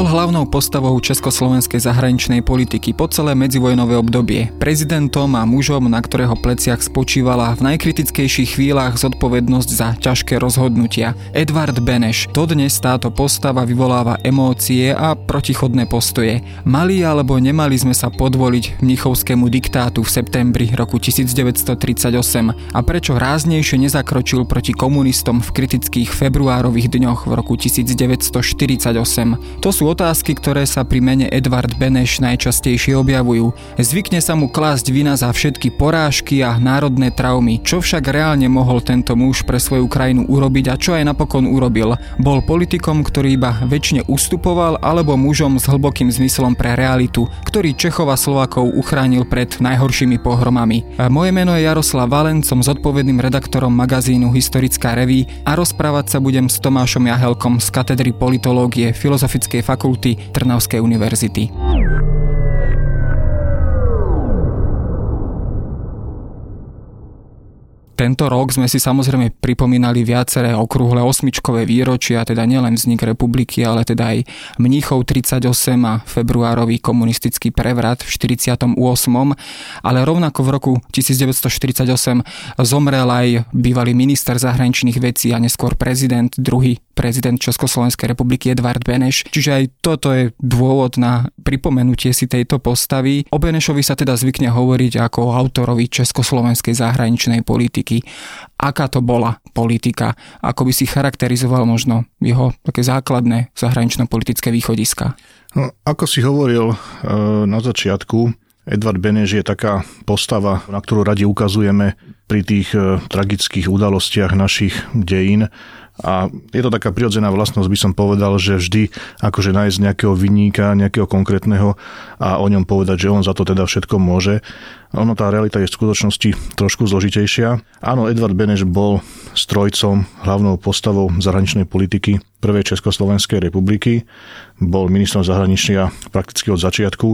Bol hlavnou postavou československej zahraničnej politiky po celé medzivojnové obdobie, prezidentom a mužom, na ktorého pleciach spočívala v najkritickejších chvíľach zodpovednosť za ťažké rozhodnutia. Edvard Beneš. Dodnes táto postava vyvoláva emócie a protichodné postoje. Mali alebo nemali sme sa podvoliť mnichovskému diktátu v septembri roku 1938 a prečo ráznejšie nezakročil proti komunistom v kritických februárových dňoch v roku 1948. To sú otázky, ktoré sa pri mene Edvard Beneš najčastejšie objavujú. Zvykne sa mu klásť vina za všetky porážky a národné traumy, čo však reálne mohol tento muž pre svoju krajinu urobiť a čo aj napokon urobil. Bol politikom, ktorý iba väčšine ustupoval alebo mužom s hlbokým zmyslom pre realitu, ktorý Čechov a Slovakov uchránil pred najhoršími pohromami. Moje meno je Jaroslav Valen, som zodpovedným redaktorom magazínu Historická reví a rozprávať sa budem s Tomášom Jahelkom z katedry politológie Filozofickej fakulty Trnavskej univerzity. Tento rok sme si samozrejme pripomínali viaceré okrúhle osmičkové výročia, teda nielen vznik republiky, ale teda aj Mníchov 38 a februárový komunistický prevrat v 48. Ale rovnako v roku 1948 zomrel aj bývalý minister zahraničných vecí a neskôr prezident, druhý prezident Československej republiky Edvard Beneš. Čiže aj toto je dôvod na pripomenutie si tejto postavy. O Benešovi sa teda zvykne hovoriť ako autorovi československej zahraničnej politiky politiky. Aká to bola politika? Ako by si charakterizoval možno jeho také základné zahranično-politické východiska? No, ako si hovoril e, na začiatku, Edvard Beneš je taká postava, na ktorú radi ukazujeme pri tých e, tragických udalostiach našich dejín a je to taká prirodzená vlastnosť, by som povedal, že vždy akože nájsť nejakého vinníka, nejakého konkrétneho a o ňom povedať, že on za to teda všetko môže. Ono tá realita je v skutočnosti trošku zložitejšia. Áno, Edvard Beneš bol strojcom, hlavnou postavou zahraničnej politiky Prvej Československej republiky. Bol ministrom zahraničia prakticky od začiatku,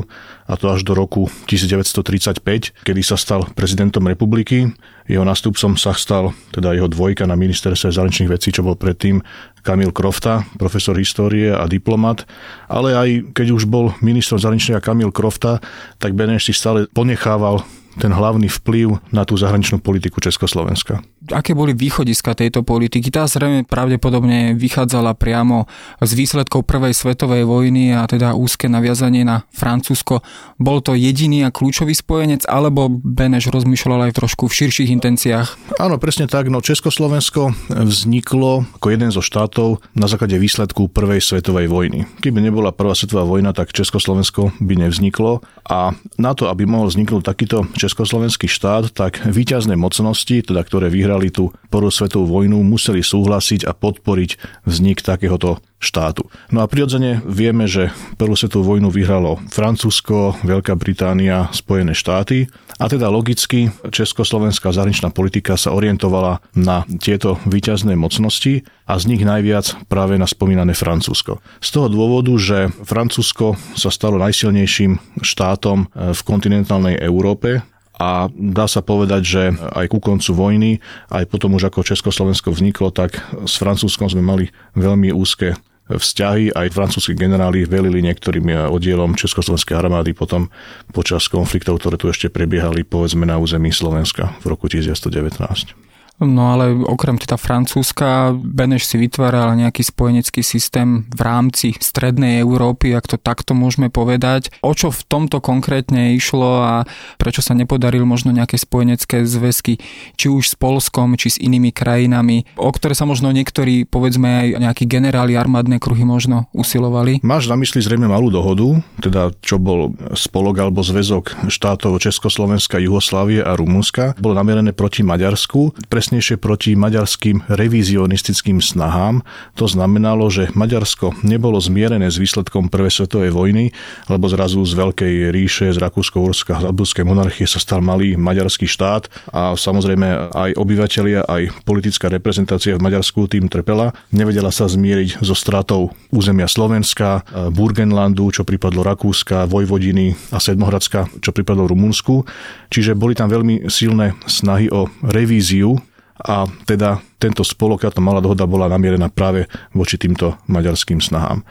a to až do roku 1935, kedy sa stal prezidentom republiky. Jeho nástupcom sa stal teda jeho dvojka na ministerstve zahraničných vecí, čo bol predtým Kamil Krofta, profesor histórie a diplomat. Ale aj keď už bol ministrom zahraničia Kamil Krofta, tak Beneš si stále ponechával ten hlavný vplyv na tú zahraničnú politiku Československa. Aké boli východiska tejto politiky? Tá zrejme pravdepodobne vychádzala priamo z výsledkov Prvej svetovej vojny a teda úzke naviazanie na Francúzsko. Bol to jediný a kľúčový spojenec, alebo Beneš rozmýšľal aj trošku v širších intenciách? Áno, presne tak. No Československo vzniklo ako jeden zo štátov na základe výsledku Prvej svetovej vojny. Keby nebola Prvá svetová vojna, tak Československo by nevzniklo a na to, aby mohol vzniknúť takýto československý štát, tak výťazné mocnosti, teda ktoré vyhrali tú prvú svetovú vojnu, museli súhlasiť a podporiť vznik takéhoto štátu. No a prirodzene vieme, že prvú svetovú vojnu vyhralo Francúzsko, Veľká Británia, Spojené štáty a teda logicky československá zahraničná politika sa orientovala na tieto výťazné mocnosti a z nich najviac práve na spomínané Francúzsko. Z toho dôvodu, že Francúzsko sa stalo najsilnejším štátom v kontinentálnej Európe, a dá sa povedať, že aj ku koncu vojny, aj potom už ako Československo vzniklo, tak s Francúzskom sme mali veľmi úzke vzťahy. Aj francúzski generáli velili niektorým oddielom Československej armády potom počas konfliktov, ktoré tu ešte prebiehali povedzme na území Slovenska v roku 1919. No ale okrem teda Francúzska, Beneš si vytváral nejaký spojenecký systém v rámci strednej Európy, ak to takto môžeme povedať. O čo v tomto konkrétne išlo a prečo sa nepodaril možno nejaké spojenecké zväzky, či už s Polskom, či s inými krajinami, o ktoré sa možno niektorí, povedzme aj nejakí generáli armádne kruhy možno usilovali? Máš na mysli zrejme malú dohodu, teda čo bol spolok alebo zväzok štátov Československa, Jugoslávie a Rumunska. Bolo namierené proti Maďarsku. Pre presnejšie proti maďarským revizionistickým snahám. To znamenalo, že Maďarsko nebolo zmierené s výsledkom Prvej svetovej vojny, lebo zrazu z Veľkej ríše, z Rakúsko-Uhorska, Habsburskej monarchie sa stal malý maďarský štát a samozrejme aj obyvateľia, aj politická reprezentácia v Maďarsku tým trpela. Nevedela sa zmieriť so stratou územia Slovenska, Burgenlandu, čo pripadlo Rakúska, Vojvodiny a Sedmohradska, čo pripadlo Rumunsku. Čiže boli tam veľmi silné snahy o revíziu a teda tento spolok, táto malá dohoda bola namierená práve voči týmto maďarským snahám.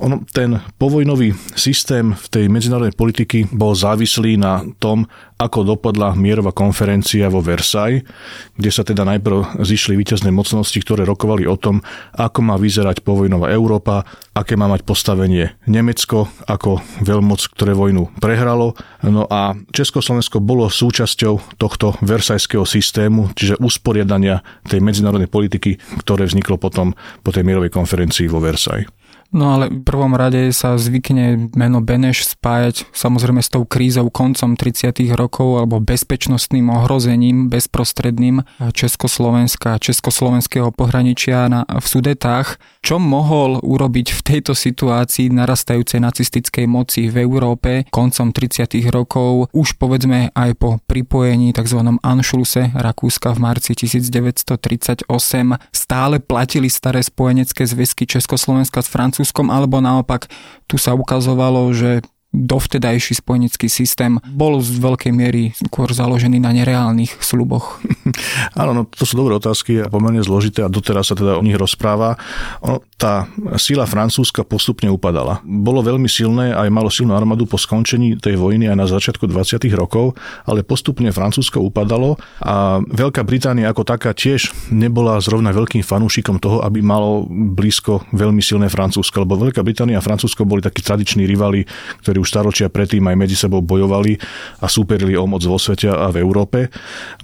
Ono, ten povojnový systém v tej medzinárodnej politiky bol závislý na tom, ako dopadla mierová konferencia vo Versailles, kde sa teda najprv zišli víťazné mocnosti, ktoré rokovali o tom, ako má vyzerať povojnová Európa, aké má mať postavenie Nemecko ako veľmoc, ktoré vojnu prehralo. No a Československo bolo súčasťou tohto versajského systému, čiže usporiadania tej medzinárodnej politiky, ktoré vzniklo potom po tej mierovej konferencii vo Versailles. No ale v prvom rade sa zvykne meno Beneš spájať samozrejme s tou krízou koncom 30. rokov alebo bezpečnostným ohrozením bezprostredným Československa, československého pohraničia na, v Sudetách. Čo mohol urobiť v tejto situácii narastajúcej nacistickej moci v Európe koncom 30. rokov, už povedzme aj po pripojení tzv. Anšluse Rakúska v marci 1938 stále platili staré spojenecké zväzky Československa s Francúzskom Francúzskom, alebo naopak tu sa ukazovalo, že dovtedajší spojenecký systém bol z veľkej miery skôr založený na nereálnych sluboch. Áno, no to sú dobré otázky a pomerne zložité a doteraz sa teda o nich rozpráva. Ono, tá sila francúzska postupne upadala. Bolo veľmi silné aj malo silnú armádu po skončení tej vojny aj na začiatku 20. rokov, ale postupne Francúzsko upadalo a Veľká Británia ako taká tiež nebola zrovna veľkým fanúšikom toho, aby malo blízko veľmi silné Francúzsko, lebo Veľká Británia a Francúzsko boli takí tradiční rivali, ktorí už staročia predtým aj medzi sebou bojovali a súperili o moc vo svete a v Európe.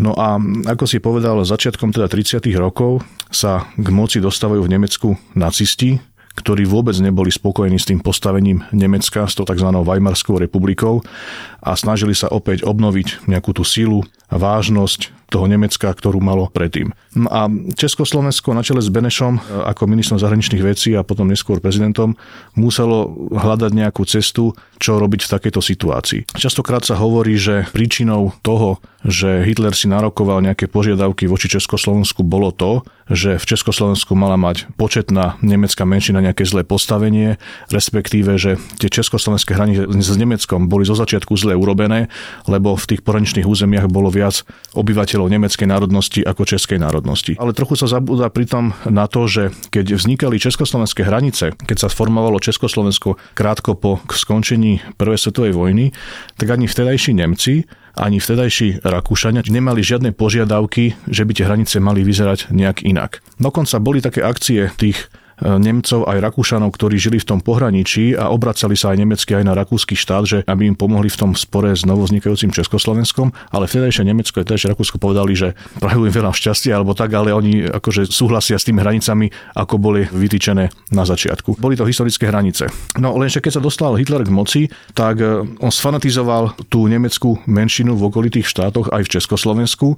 No a ako si povedal, začiatkom teda 30. rokov sa k moci dostávajú v Nemecku nacisti, ktorí vôbec neboli spokojní s tým postavením Nemecka, s tou tzv. Weimarskou republikou a snažili sa opäť obnoviť nejakú tú sílu vážnosť toho Nemecka, ktorú malo predtým. No a Československo na čele s Benešom ako ministrom zahraničných vecí a potom neskôr prezidentom muselo hľadať nejakú cestu, čo robiť v takejto situácii. Častokrát sa hovorí, že príčinou toho, že Hitler si narokoval nejaké požiadavky voči Československu bolo to, že v Československu mala mať početná nemecká menšina nejaké zlé postavenie, respektíve, že tie československé hranice s Nemeckom boli zo začiatku zle urobené, lebo v tých poraničných územiach bolo viac obyvateľov nemeckej národnosti ako českej národnosti. Ale trochu sa zabúda pritom na to, že keď vznikali československé hranice, keď sa formovalo Československo krátko po skončení Prvej svetovej vojny, tak ani vtedajší Nemci ani vtedajší Rakúšania nemali žiadne požiadavky, že by tie hranice mali vyzerať nejak inak. Dokonca boli také akcie tých Nemcov aj Rakúšanov, ktorí žili v tom pohraničí a obracali sa aj nemecky aj na rakúsky štát, že aby im pomohli v tom spore s novoznikajúcim Československom, ale vtedajšie Nemecko a vtedajšie Rakúsko povedali, že prajú im veľa šťastia alebo tak, ale oni akože súhlasia s tými hranicami, ako boli vytýčené na začiatku. Boli to historické hranice. No lenže keď sa dostal Hitler k moci, tak e, on sfanatizoval tú nemeckú menšinu v okolitých štátoch aj v Československu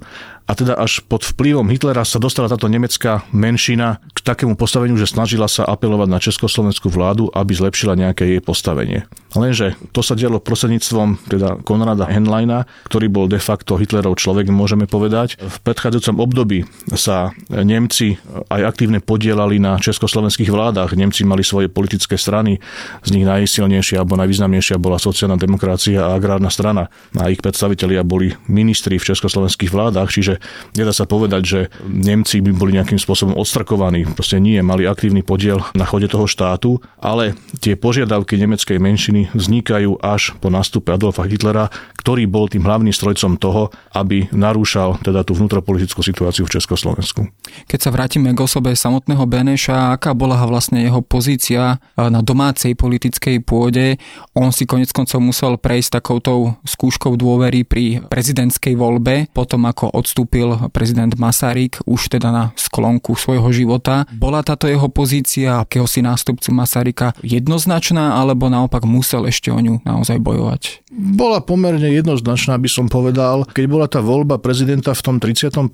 a teda až pod vplyvom Hitlera sa dostala táto nemecká menšina k takému postaveniu, že snažila sa apelovať na československú vládu, aby zlepšila nejaké jej postavenie. Lenže to sa dialo prostredníctvom teda Konrada Henleina, ktorý bol de facto Hitlerov človek, môžeme povedať. V predchádzajúcom období sa Nemci aj aktívne podielali na československých vládach. Nemci mali svoje politické strany, z nich najsilnejšia alebo najvýznamnejšia bola sociálna demokracia a agrárna strana. A ich predstavitelia boli ministri v československých vládach, čiže nedá sa povedať, že Nemci by boli nejakým spôsobom odstrakovaní. Proste nie, mali aktívny podiel na chode toho štátu, ale tie požiadavky nemeckej menšiny vznikajú až po nástupe Adolfa Hitlera, ktorý bol tým hlavným strojcom toho, aby narúšal teda tú vnútropolitickú situáciu v Československu. Keď sa vrátime k osobe samotného Beneša, aká bola vlastne jeho pozícia na domácej politickej pôde, on si konec koncov musel prejsť takoutou skúškou dôvery pri prezidentskej voľbe, potom ako odstúpil nastúpil prezident Masaryk už teda na sklonku svojho života. Bola táto jeho pozícia akéhosi nástupcu Masaryka jednoznačná, alebo naopak musel ešte o ňu naozaj bojovať? Bola pomerne jednoznačná, by som povedal. Keď bola tá voľba prezidenta v tom 35.,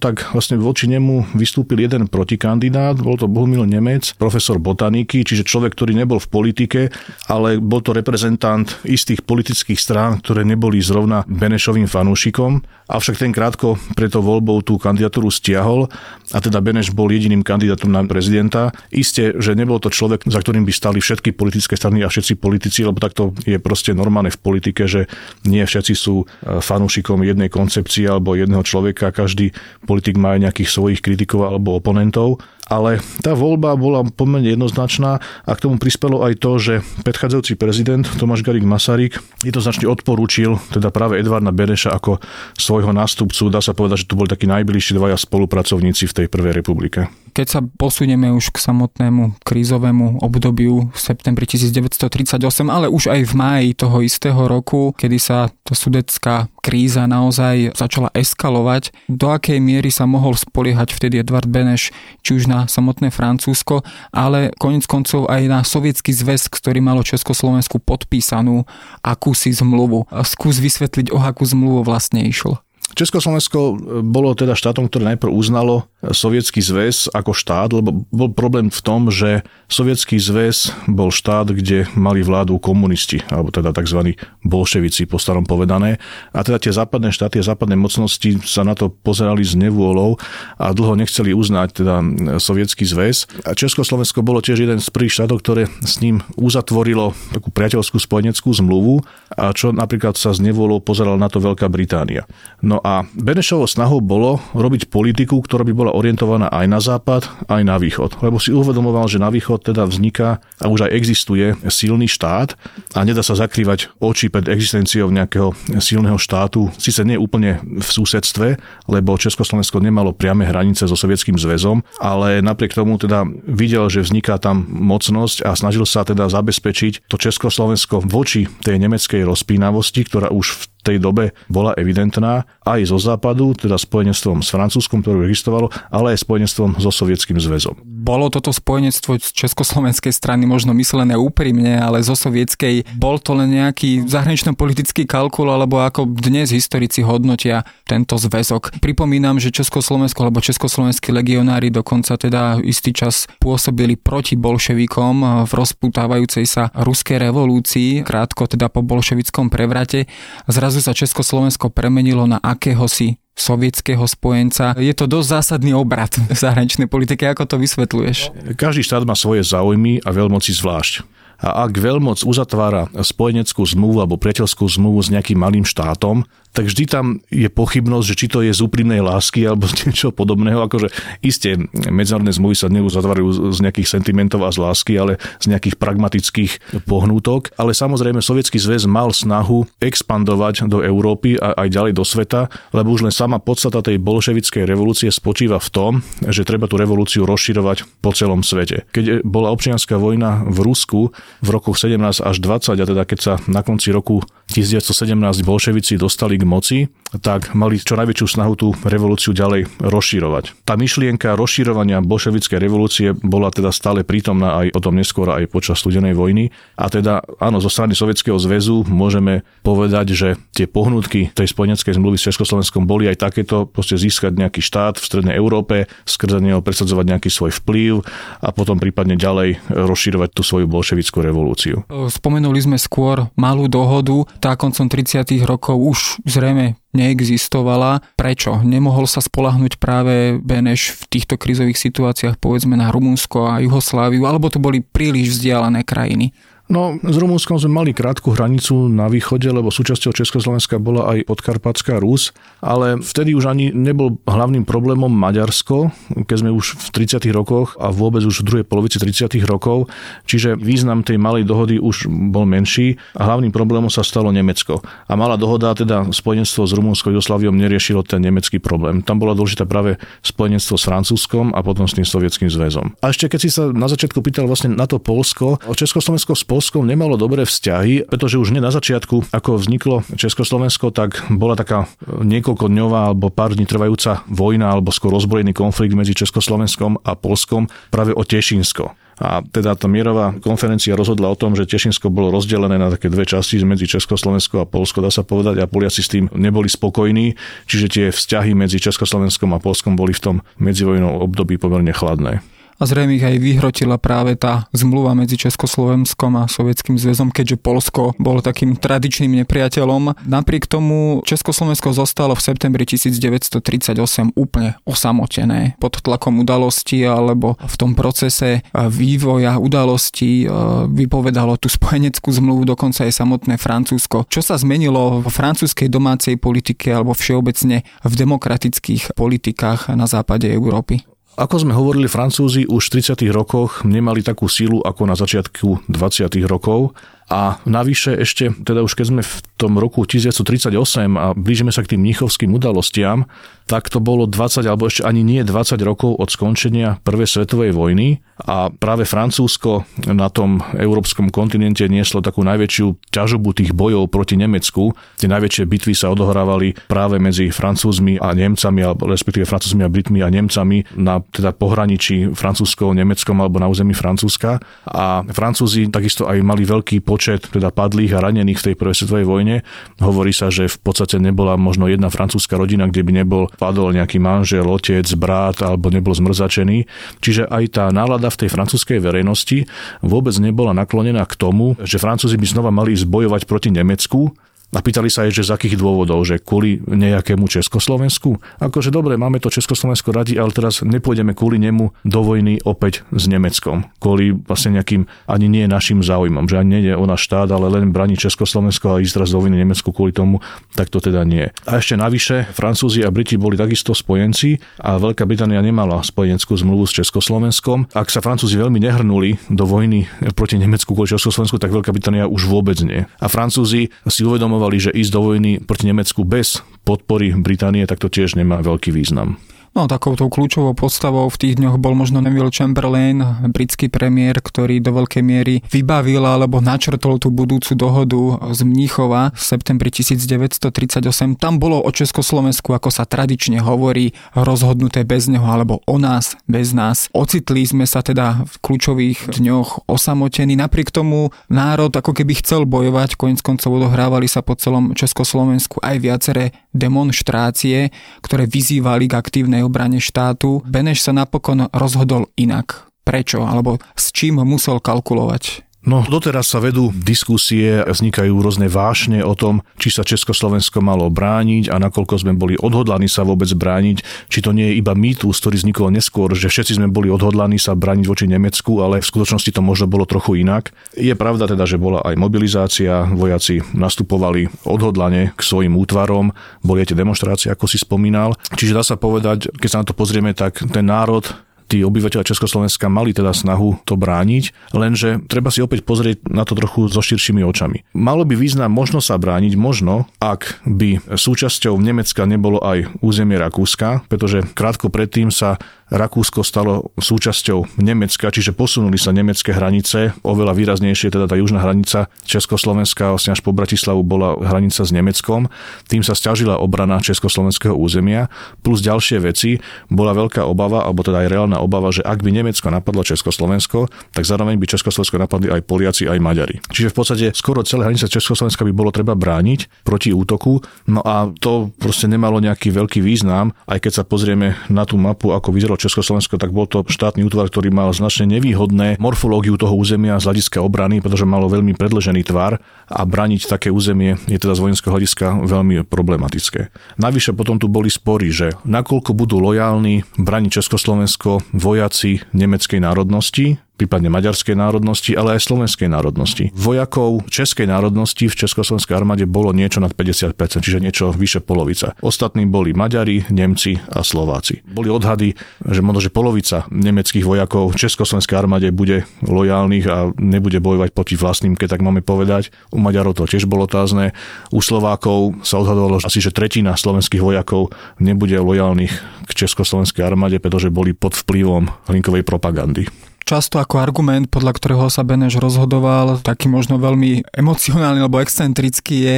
tak vlastne voči nemu vystúpil jeden protikandidát, bol to Bohumil Nemec, profesor botaniky, čiže človek, ktorý nebol v politike, ale bol to reprezentant istých politických strán, ktoré neboli zrovna Benešovým fanúšikom. Avšak ten krátko preto voľbou tú kandidatúru stiahol a teda Beneš bol jediným kandidátom na prezidenta. Isté, že nebol to človek, za ktorým by stali všetky politické strany a všetci politici, lebo takto je proste normálne v politike, že nie všetci sú e, fanúšikom jednej koncepcie alebo jedného človeka, každý politik má aj nejakých svojich kritikov alebo oponentov ale tá voľba bola pomerne jednoznačná a k tomu prispelo aj to, že predchádzajúci prezident Tomáš Garik Masaryk jednoznačne odporúčil teda práve Edvarda Bereša ako svojho nástupcu. Dá sa povedať, že tu boli takí najbližší dvaja spolupracovníci v tej prvej republike. Keď sa posunieme už k samotnému krízovému obdobiu v septembri 1938, ale už aj v máji toho istého roku, kedy sa tá sudecká kríza naozaj začala eskalovať, do akej miery sa mohol spoliehať vtedy Edvard Beneš, či už na samotné Francúzsko, ale konec koncov aj na sovietský zväz, ktorý malo Československu podpísanú akúsi zmluvu. Skús vysvetliť, o akú zmluvu vlastne išlo. Československo e, bolo teda štátom, ktoré najprv uznalo Sovietský zväz ako štát, lebo bol problém v tom, že Sovietský zväz bol štát, kde mali vládu komunisti, alebo teda tzv. bolševici, po starom povedané. A teda tie západné štáty a západné mocnosti sa na to pozerali s nevôľou a dlho nechceli uznať teda Sovietský zväz. A Československo bolo tiež jeden z prvých štátov, ktoré s ním uzatvorilo takú priateľskú spojeneckú zmluvu a čo napríklad sa s nevôľou pozerala na to Veľká Británia. No a Benešovou snahou bolo robiť politiku, ktorá by bola orientovaná aj na západ, aj na východ. Lebo si uvedomoval, že na východ teda vzniká a už aj existuje silný štát a nedá sa zakrývať oči pred existenciou nejakého silného štátu. Sice nie úplne v susedstve, lebo Československo nemalo priame hranice so Sovietským zväzom, ale napriek tomu teda videl, že vzniká tam mocnosť a snažil sa teda zabezpečiť to Československo voči tej nemeckej rozpínavosti, ktorá už v tej dobe bola evidentná aj zo západu, teda spojenectvom s Francúzskom, ktoré existovalo, ale aj spojenectvom so Sovietským zväzom. Bolo toto spojenectvo z československej strany možno myslené úprimne, ale zo sovietskej bol to len nejaký zahranično-politický kalkul, alebo ako dnes historici hodnotia tento zväzok. Pripomínam, že Československo alebo československí legionári dokonca teda istý čas pôsobili proti bolševikom v rozputávajúcej sa ruskej revolúcii, krátko teda po bolševickom prevrate. Zrazu zrazu sa Československo premenilo na akéhosi sovietského spojenca. Je to dosť zásadný obrad v zahraničnej politike. Ako to vysvetľuješ? Každý štát má svoje záujmy a veľmoci zvlášť. A ak veľmoc uzatvára spojeneckú zmluvu alebo priateľskú zmluvu s nejakým malým štátom, tak vždy tam je pochybnosť, že či to je z úprimnej lásky alebo z niečo podobného. Akože isté medzinárodné zmluvy sa neuzatvárajú z nejakých sentimentov a z lásky, ale z nejakých pragmatických pohnútok. Ale samozrejme Sovietský zväz mal snahu expandovať do Európy a aj ďalej do sveta, lebo už len sama podstata tej bolševickej revolúcie spočíva v tom, že treba tú revolúciu rozširovať po celom svete. Keď bola občianská vojna v Rusku v rokoch 17 až 20, a teda keď sa na konci roku 1917 bolševici dostali k moci, tak mali čo najväčšiu snahu tú revolúciu ďalej rozširovať. Tá myšlienka rozširovania bolševickej revolúcie bola teda stále prítomná aj potom neskôr aj počas studenej vojny. A teda áno, zo strany Sovietskeho zväzu môžeme povedať, že tie pohnutky tej spojeneckej zmluvy s Československom boli aj takéto, proste získať nejaký štát v strednej Európe, skrze neho presadzovať nejaký svoj vplyv a potom prípadne ďalej rozširovať tú svoju bolševickú revolúciu. Spomenuli sme skôr malú dohodu, tá koncom 30. rokov už zrejme neexistovala. Prečo? Nemohol sa spolahnuť práve Beneš v týchto krizových situáciách povedzme na Rumunsko a Jugosláviu, alebo to boli príliš vzdialené krajiny? No, s Rumúnskom sme mali krátku hranicu na východe, lebo súčasťou Československa bola aj podkarpatská Rus, ale vtedy už ani nebol hlavným problémom Maďarsko, keď sme už v 30. rokoch a vôbec už v druhej polovici 30. rokov, čiže význam tej malej dohody už bol menší a hlavným problémom sa stalo Nemecko. A malá dohoda, teda spojenstvo s Rumúnskou Jugoslaviou neriešilo ten nemecký problém. Tam bola dôležitá práve spojenstvo s Francúzskom a potom s tým Sovietským zväzom. A ešte keď si sa na začiatku pýtal vlastne na to Polsko, Československo spolu Polskom nemalo dobré vzťahy, pretože už nie na začiatku, ako vzniklo Československo, tak bola taká niekoľkodňová alebo pár dní trvajúca vojna alebo skôr rozbrojený konflikt medzi Československom a Polskom práve o Tešinsko. A teda tá mierová konferencia rozhodla o tom, že Tešinsko bolo rozdelené na také dve časti medzi Československo a Polsko, dá sa povedať, a Poliaci s tým neboli spokojní, čiže tie vzťahy medzi Československom a Polskom boli v tom medzivojnom období pomerne chladné. A zrejme ich aj vyhrotila práve tá zmluva medzi Československom a Sovietským zväzom, keďže Polsko bolo takým tradičným nepriateľom. Napriek tomu Československo zostalo v septembri 1938 úplne osamotené pod tlakom udalosti alebo v tom procese vývoja udalostí vypovedalo tú spojeneckú zmluvu dokonca aj samotné Francúzsko. Čo sa zmenilo v francúzskej domácej politike alebo všeobecne v demokratických politikách na západe Európy? Ako sme hovorili, Francúzi už v 30. rokoch nemali takú sílu ako na začiatku 20. rokov a navyše ešte, teda už keď sme v tom roku 1938 a blížime sa k tým mnichovským udalostiam, tak to bolo 20 alebo ešte ani nie 20 rokov od skončenia Prvej svetovej vojny a práve Francúzsko na tom európskom kontinente nieslo takú najväčšiu ťažobu tých bojov proti Nemecku. Tie najväčšie bitvy sa odohrávali práve medzi Francúzmi a Nemcami, alebo respektíve Francúzmi a Britmi a Nemcami na teda pohraničí francúzsko-nemeckom alebo na území Francúzska. A Francúzi takisto aj mali veľký počet teda padlých a ranených v tej prvej svetovej vojne. Hovorí sa, že v podstate nebola možno jedna francúzska rodina, kde by nebol padol nejaký manžel, otec, brat alebo nebol zmrzačený. Čiže aj tá nálada v tej francúzskej verejnosti vôbec nebola naklonená k tomu, že Francúzi by znova mali ísť bojovať proti Nemecku, a pýtali sa aj, že z akých dôvodov, že kvôli nejakému Československu. Akože dobre, máme to Československo radi, ale teraz nepôjdeme kvôli nemu do vojny opäť s Nemeckom. Kvôli vlastne nejakým ani nie našim záujmom, že ani nie je o náš štát, ale len braní Československo a ísť teraz do vojny Nemecku kvôli tomu, tak to teda nie. A ešte navyše, Francúzi a Briti boli takisto spojenci a Veľká Británia nemala spojenskú zmluvu s Československom. Ak sa Francúzi veľmi nehrnuli do vojny proti Nemecku kvôli Československu, tak Veľká Británia už vôbec nie. A Francúzi si uvedomovali, uvedomovali, že ísť do vojny proti Nemecku bez podpory Británie, tak to tiež nemá veľký význam. No takouto kľúčovou postavou v tých dňoch bol možno Neville Chamberlain, britský premiér, ktorý do veľkej miery vybavil alebo načrtol tú budúcu dohodu z Mníchova v septembri 1938. Tam bolo o Československu, ako sa tradične hovorí, rozhodnuté bez neho alebo o nás, bez nás. Ocitli sme sa teda v kľúčových dňoch osamotení. Napriek tomu národ ako keby chcel bojovať, koniec koncov odohrávali sa po celom Československu aj viaceré demonstrácie, ktoré vyzývali k aktívnej ústavnej obrane štátu, Beneš sa napokon rozhodol inak. Prečo? Alebo s čím musel kalkulovať? No, doteraz sa vedú diskusie, vznikajú rôzne vášne o tom, či sa Československo malo brániť a nakoľko sme boli odhodlaní sa vôbec brániť, či to nie je iba mýtus, ktorý vznikol neskôr, že všetci sme boli odhodlaní sa brániť voči Nemecku, ale v skutočnosti to možno bolo trochu inak. Je pravda teda, že bola aj mobilizácia, vojaci nastupovali odhodlane k svojim útvarom, boli aj tie demonstrácie, ako si spomínal. Čiže dá sa povedať, keď sa na to pozrieme, tak ten národ tí obyvateľa Československa mali teda snahu to brániť, lenže treba si opäť pozrieť na to trochu so širšími očami. Malo by význam možno sa brániť, možno, ak by súčasťou Nemecka nebolo aj územie Rakúska, pretože krátko predtým sa Rakúsko stalo súčasťou Nemecka, čiže posunuli sa nemecké hranice, oveľa výraznejšie teda tá južná hranica Československa, vlastne až po Bratislavu bola hranica s Nemeckom. Tým sa stiažila obrana československého územia, plus ďalšie veci. Bola veľká obava, alebo teda aj reálna obava, že ak by Nemecko napadlo Československo, tak zároveň by Československo napadli aj Poliaci, aj Maďari. Čiže v podstate skoro celé hranice Československa by bolo treba brániť proti útoku. No a to proste nemalo nejaký veľký význam, aj keď sa pozrieme na tú mapu, ako vyzeralo Československo, tak bol to štátny útvar, ktorý mal značne nevýhodné morfológiu toho územia z hľadiska obrany, pretože malo veľmi predležený tvar a braniť také územie je teda z vojenského hľadiska veľmi problematické. Navyše potom tu boli spory, že nakoľko budú lojálni braniť Československo vojaci nemeckej národnosti, prípadne maďarskej národnosti, ale aj slovenskej národnosti. Vojakov českej národnosti v Československej armáde bolo niečo nad 50%, čiže niečo vyše polovica. Ostatní boli Maďari, Nemci a Slováci. Boli odhady, že možno, že polovica nemeckých vojakov v Československej armáde bude lojálnych a nebude bojovať proti vlastným, keď tak máme povedať. U Maďarov to tiež bolo tázne. U Slovákov sa odhadovalo, asi že tretina slovenských vojakov nebude lojálnych k Československej armáde, pretože boli pod vplyvom hlinkovej propagandy. Často ako argument, podľa ktorého sa Beneš rozhodoval, taký možno veľmi emocionálny alebo excentrický je,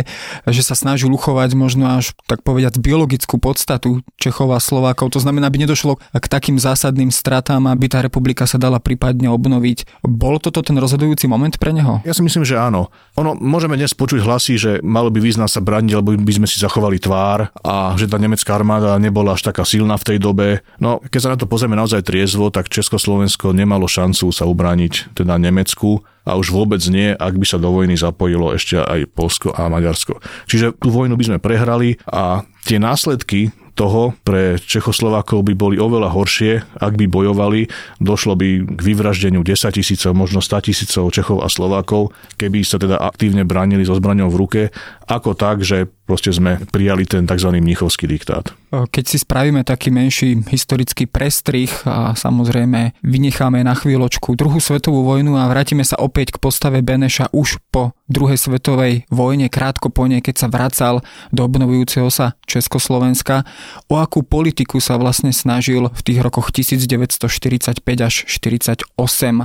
že sa snaží uchovať možno až tak povedať biologickú podstatu Čechov a Slovákov. To znamená, aby nedošlo k takým zásadným stratám, aby tá republika sa dala prípadne obnoviť. Bol toto ten rozhodujúci moment pre neho? Ja si myslím, že áno. Ono, môžeme dnes počuť hlasy, že malo by význam sa braniť, lebo by sme si zachovali tvár a že tá nemecká armáda nebola až taká silná v tej dobe. No, keď sa na to pozrieme naozaj triezvo, tak Československo nemalo šancu sa ubrániť teda Nemecku a už vôbec nie, ak by sa do vojny zapojilo ešte aj Polsko a Maďarsko. Čiže tú vojnu by sme prehrali a tie následky toho pre Čechoslovákov by boli oveľa horšie, ak by bojovali, došlo by k vyvraždeniu 10 tisícov, možno 100 tisícov Čechov a Slovákov, keby sa teda aktívne bránili so zbraňou v ruke, ako tak, že proste sme prijali ten tzv. mnichovský diktát. Keď si spravíme taký menší historický prestrih a samozrejme vynecháme na chvíľočku druhú svetovú vojnu a vrátime sa opäť k postave Beneša už po druhej svetovej vojne, krátko po nej, keď sa vracal do obnovujúceho sa Československa, o akú politiku sa vlastne snažil v tých rokoch 1945 až 48.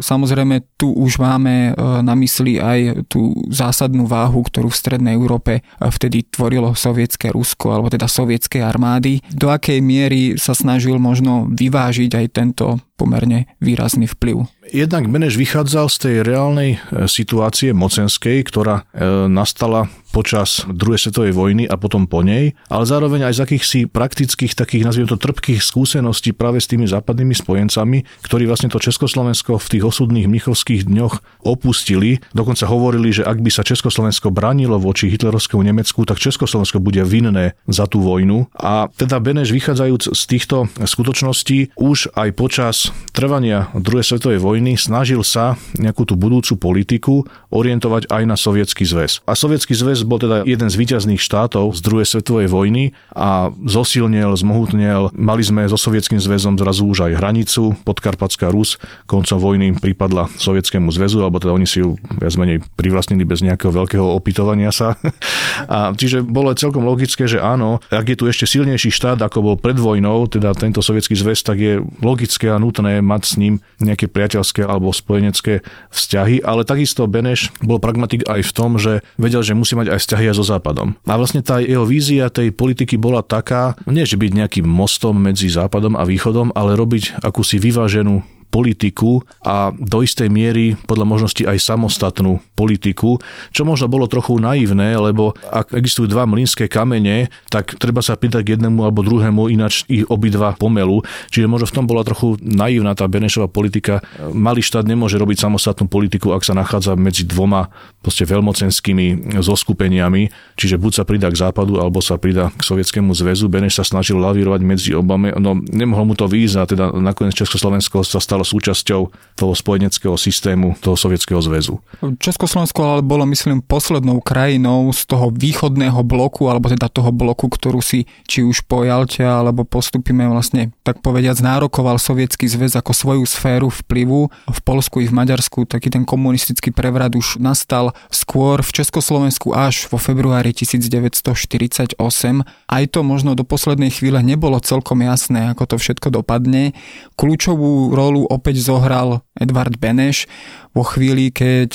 Samozrejme, tu už máme e, na mysli aj tú zásadnú váhu, ktorú v Strednej Európe e, vtedy tvoril tvorilo sovietské Rusko, alebo teda sovietské armády. Do akej miery sa snažil možno vyvážiť aj tento pomerne výrazný vplyv. Jednak Beneš vychádzal z tej reálnej e, situácie mocenskej, ktorá e, nastala počas druhej svetovej vojny a potom po nej, ale zároveň aj z akýchsi praktických, takých nazviem to trpkých skúseností práve s tými západnými spojencami, ktorí vlastne to Československo v tých osudných mnichovských dňoch opustili. Dokonca hovorili, že ak by sa Československo branilo voči hitlerovskému Nemecku, tak Československo bude vinné za tú vojnu. A teda Beneš vychádzajúc z týchto skutočností už aj počas trvania druhej svetovej vojny snažil sa nejakú tú budúcu politiku orientovať aj na Sovietsky zväz. A Sovietsky zväz bol teda jeden z výťazných štátov z druhej svetovej vojny a zosilnil, zmohutnel. Mali sme so Sovietským zväzom zrazu už aj hranicu. Podkarpatská Rus koncom vojny pripadla Sovietskému zväzu, alebo teda oni si ju viac menej privlastnili bez nejakého veľkého opytovania sa. A čiže bolo celkom logické, že áno, ak je tu ešte silnejší štát, ako bol pred vojnou, teda tento Sovietský zväz, tak je logické a nutné mať s ním nejaké priateľské alebo spojenecké vzťahy, ale takisto Beneš bol pragmatik aj v tom, že vedel, že musí mať aj vzťahy aj so Západom. A vlastne tá jeho vízia tej politiky bola taká, nie že byť nejakým mostom medzi Západom a Východom, ale robiť akúsi vyváženú politiku a do istej miery podľa možnosti aj samostatnú politiku, čo možno bolo trochu naivné, lebo ak existujú dva mlynské kamene, tak treba sa pýtať k jednému alebo druhému, ináč ich obidva pomelu. Čiže možno v tom bola trochu naivná tá Benešová politika. Malý štát nemôže robiť samostatnú politiku, ak sa nachádza medzi dvoma proste veľmocenskými zoskupeniami, čiže buď sa pridá k západu, alebo sa pridá k Sovietskému zväzu. Beneš sa snažil lavírovať medzi obami, no nemohol mu to výjsť a teda nakoniec Československo sa stalo súčasťou toho spojeneckého systému toho Sovietskeho zväzu. Československo ale bolo, myslím, poslednou krajinou z toho východného bloku, alebo teda toho bloku, ktorú si či už po Jalte, alebo postupíme vlastne, tak povediať, nárokoval Sovietský zväz ako svoju sféru vplyvu. V Polsku i v Maďarsku taký ten komunistický prevrat už nastal skôr v Československu až vo februári 1948. Aj to možno do poslednej chvíle nebolo celkom jasné, ako to všetko dopadne. Kľúčovú rolu opäť zohral Edvard Beneš vo chvíli, keď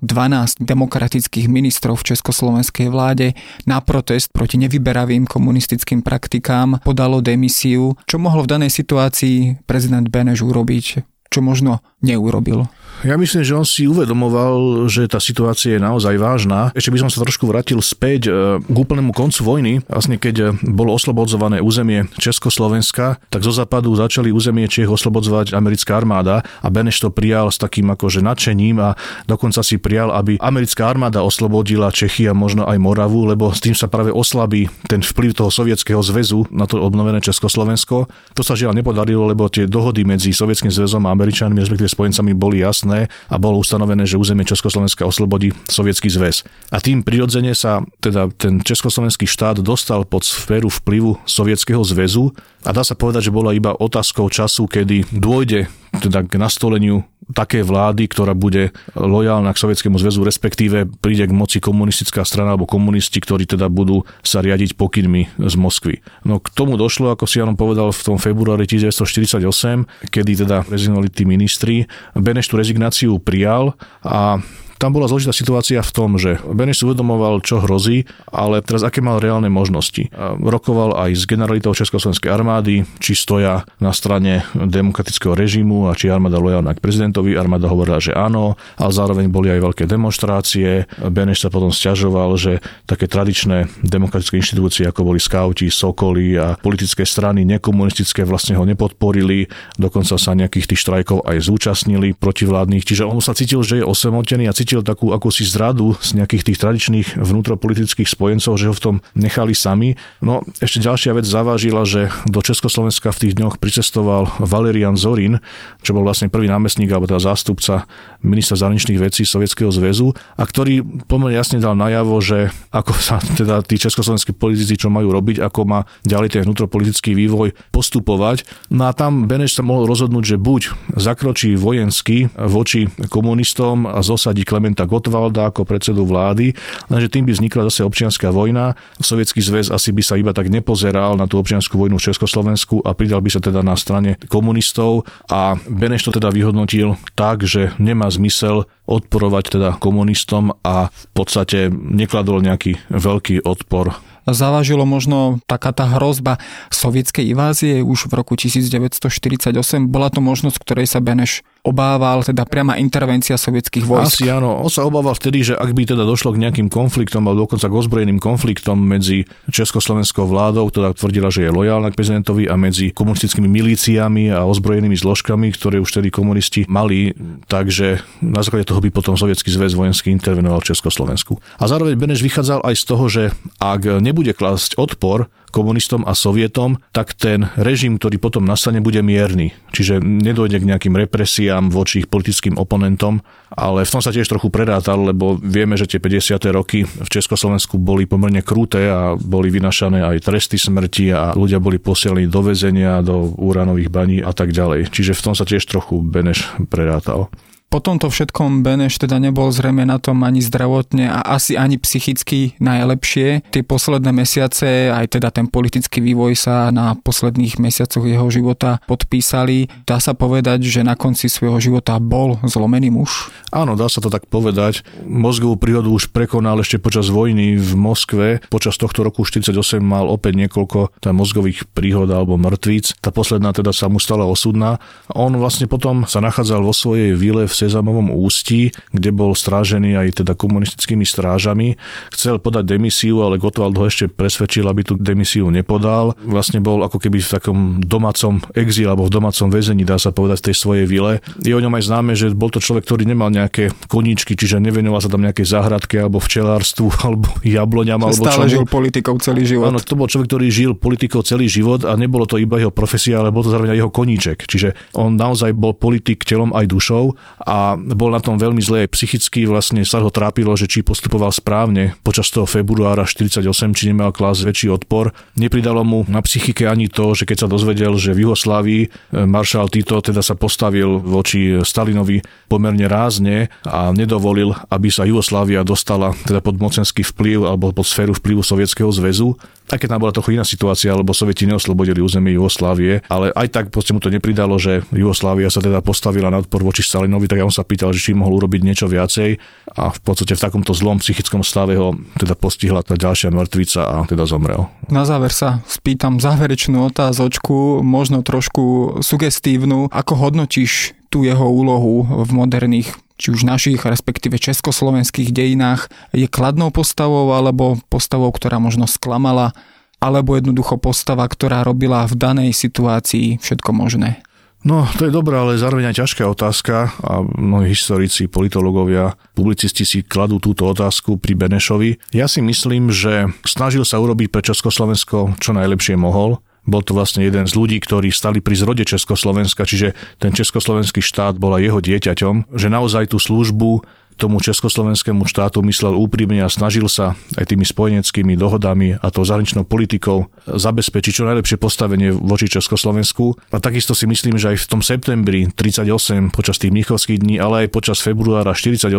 12 e, demokratických ministrov v československej vláde na protest proti nevyberavým komunistickým praktikám podalo demisiu. Čo mohol v danej situácii prezident Beneš urobiť? Čo možno neurobil? Ja myslím, že on si uvedomoval, že tá situácia je naozaj vážna. Ešte by som sa trošku vrátil späť e, k úplnému koncu vojny. Vlastne keď e, bolo oslobodzované územie Československa, tak zo západu začali územie Čech oslobodzovať americká armáda a Beneš to prijal s takým akože nadšením a dokonca si prijal, aby americká armáda oslobodila Čechy a možno aj Moravu, lebo s tým sa práve oslabí ten vplyv toho sovietskeho zväzu na to obnovené Československo. To sa žiaľ nepodarilo, lebo tie dohody medzi Sovietským zväzom a Američanmi, respektíve spojencami boli jasné a bolo ustanovené, že územie Československa oslobodí Sovietský zväz. A tým prirodzene sa teda ten Československý štát dostal pod sféru vplyvu Sovietskeho zväzu a dá sa povedať, že bola iba otázkou času, kedy dôjde teda k nastoleniu také vlády, ktorá bude lojálna k Sovietskému zväzu, respektíve príde k moci komunistická strana alebo komunisti, ktorí teda budú sa riadiť pokynmi z Moskvy. No k tomu došlo, ako si Janom povedal, v tom februári 1948, kedy teda rezignovali tí ministri Beneš tú rezignáciu prijal a tam bola zložitá situácia v tom, že Beneš si uvedomoval, čo hrozí, ale teraz aké mal reálne možnosti. Rokoval aj s generalitou Československej armády, či stoja na strane demokratického režimu a či armáda lojálna k prezidentovi. Armáda hovorila, že áno, ale zároveň boli aj veľké demonstrácie. Beneš sa potom stiažoval, že také tradičné demokratické inštitúcie, ako boli skauti, sokoly a politické strany nekomunistické vlastne ho nepodporili, dokonca sa nejakých tých štrajkov aj zúčastnili protivládnych, čiže on sa cítil, že je osamotený a cítil cítil takú akúsi zradu z nejakých tých tradičných vnútropolitických spojencov, že ho v tom nechali sami. No ešte ďalšia vec zavážila, že do Československa v tých dňoch pricestoval Valerian Zorin, čo bol vlastne prvý námestník alebo teda zástupca ministra zahraničných vecí Sovietskeho zväzu a ktorý pomerne jasne dal najavo, že ako sa teda tí československí politici čo majú robiť, ako má ďalej ten vnútropolitický vývoj postupovať. No a tam Beneš sa mohol rozhodnúť, že buď zakročí vojensky voči komunistom a zosadí Klementa Gottwalda ako predsedu vlády, lenže tým by vznikla zase občianská vojna. Sovietský zväz asi by sa iba tak nepozeral na tú občianskú vojnu v Československu a pridal by sa teda na strane komunistov a Beneš to teda vyhodnotil tak, že nemá zmysel odporovať teda komunistom a v podstate nekladol nejaký veľký odpor Zavažilo možno taká tá hrozba sovietskej invázie už v roku 1948. Bola to možnosť, ktorej sa Beneš obával, teda priama intervencia sovietských vojsk. Asi áno, on sa obával vtedy, že ak by teda došlo k nejakým konfliktom alebo dokonca k ozbrojeným konfliktom medzi československou vládou, ktorá tvrdila, že je lojálna k prezidentovi a medzi komunistickými milíciami a ozbrojenými zložkami, ktoré už tedy komunisti mali, takže na základe toho by potom Sovietský zväz vojenský intervenoval v Československu. A zároveň Beneš vychádzal aj z toho, že ak nebude klásť odpor komunistom a sovietom, tak ten režim, ktorý potom nastane, bude mierny. Čiže nedojde k nejakým represiám voči ich politickým oponentom, ale v tom sa tiež trochu predátal, lebo vieme, že tie 50. roky v Československu boli pomerne kruté a boli vynašané aj tresty smrti a ľudia boli posielení do väzenia, do úranových baní a tak ďalej. Čiže v tom sa tiež trochu Beneš predátal. Po tomto všetkom Beneš teda nebol zrejme na tom ani zdravotne a asi ani psychicky najlepšie. Tie posledné mesiace, aj teda ten politický vývoj sa na posledných mesiacoch jeho života podpísali. Dá sa povedať, že na konci svojho života bol zlomený muž? Áno, dá sa to tak povedať. Mozgovú prírodu už prekonal ešte počas vojny v Moskve. Počas tohto roku 48 mal opäť niekoľko tá mozgových príhod alebo mŕtvíc. Tá posledná teda sa mu stala osudná. On vlastne potom sa nachádzal vo svojej vile v Sezamovom ústí, kde bol strážený aj teda komunistickými strážami. Chcel podať demisiu, ale Gottwald ho ešte presvedčil, aby tú demisiu nepodal. Vlastne bol ako keby v takom domácom exíle alebo v domácom väzení, dá sa povedať, v tej svojej vile. Je o ňom aj známe, že bol to človek, ktorý nemal nejaké koníčky, čiže nevenoval sa tam nejaké záhradke alebo včelárstvu alebo jabloňam. Alebo stále čomu. žil politikou celý život. Áno, to bol človek, ktorý žil politikou celý život a nebolo to iba jeho profesia, ale bol to zároveň aj jeho koníček. Čiže on naozaj bol politik telom aj dušou a bol na tom veľmi zle aj psychicky, vlastne sa ho trápilo, že či postupoval správne počas toho februára 48, či nemal klás väčší odpor. Nepridalo mu na psychike ani to, že keď sa dozvedel, že v Juhoslávii e, maršál Tito teda sa postavil voči Stalinovi pomerne rázne a nedovolil, aby sa Jugoslávia dostala teda pod mocenský vplyv alebo pod sféru vplyvu Sovietskeho zväzu. Aj tam bola trochu iná situácia, lebo Sovieti neoslobodili územie Jugoslávie, ale aj tak proste mu to nepridalo, že Jugoslávia sa teda postavila na odpor voči Stalinovi, tak ja on sa pýtal, že či mohol urobiť niečo viacej a v podstate v takomto zlom psychickom stave ho teda postihla tá ďalšia mŕtvica a teda zomrel. Na záver sa spýtam záverečnú otázočku, možno trošku sugestívnu. Ako hodnotíš tú jeho úlohu v moderných či už našich, respektíve československých dejinách, je kladnou postavou alebo postavou, ktorá možno sklamala, alebo jednoducho postava, ktorá robila v danej situácii všetko možné? No, to je dobrá, ale zároveň aj ťažká otázka a mnohí historici, politológovia, publicisti si kladú túto otázku pri Benešovi. Ja si myslím, že snažil sa urobiť pre Československo čo najlepšie mohol. Bol to vlastne jeden z ľudí, ktorí stali pri zrode Československa, čiže ten československý štát bola jeho dieťaťom, že naozaj tú službu tomu československému štátu myslel úprimne a snažil sa aj tými spojeneckými dohodami a tou zahraničnou politikou zabezpečiť čo najlepšie postavenie voči Československu. A takisto si myslím, že aj v tom septembri 38 počas tých mnichovských dní, ale aj počas februára 48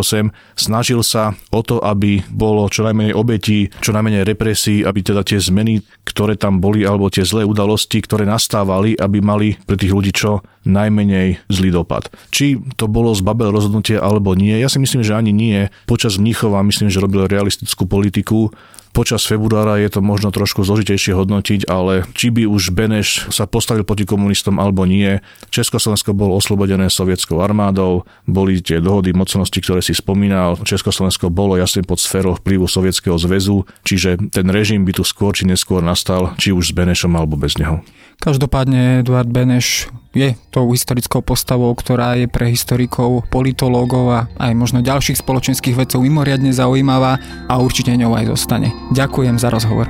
snažil sa o to, aby bolo čo najmenej obetí, čo najmenej represí, aby teda tie zmeny, ktoré tam boli, alebo tie zlé udalosti, ktoré nastávali, aby mali pre tých ľudí čo najmenej zlý dopad. Či to bolo z Babel rozhodnutie alebo nie, ja si myslím, že ani nie. Počas Mníchova myslím, že robil realistickú politiku Počas februára je to možno trošku zložitejšie hodnotiť, ale či by už Beneš sa postavil proti komunistom alebo nie, Československo bolo oslobodené sovietskou armádou, boli tie dohody mocnosti, ktoré si spomínal, Československo bolo jasne pod sférou vplyvu Sovietskeho zväzu, čiže ten režim by tu skôr či neskôr nastal, či už s Benešom alebo bez neho. Každopádne Eduard Beneš je tou historickou postavou, ktorá je pre historikov, politológov a aj možno ďalších spoločenských vedcov mimoriadne zaujímavá a určite ňou aj zostane. Ďakujem za rozhovor.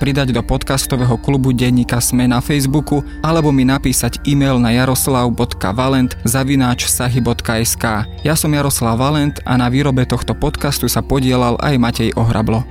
pridať do podcastového klubu denníka Sme na Facebooku alebo mi napísať e-mail na jaroslav.valent zavináč sahy.sk. Ja som Jaroslav Valent a na výrobe tohto podcastu sa podielal aj Matej Ohrablo.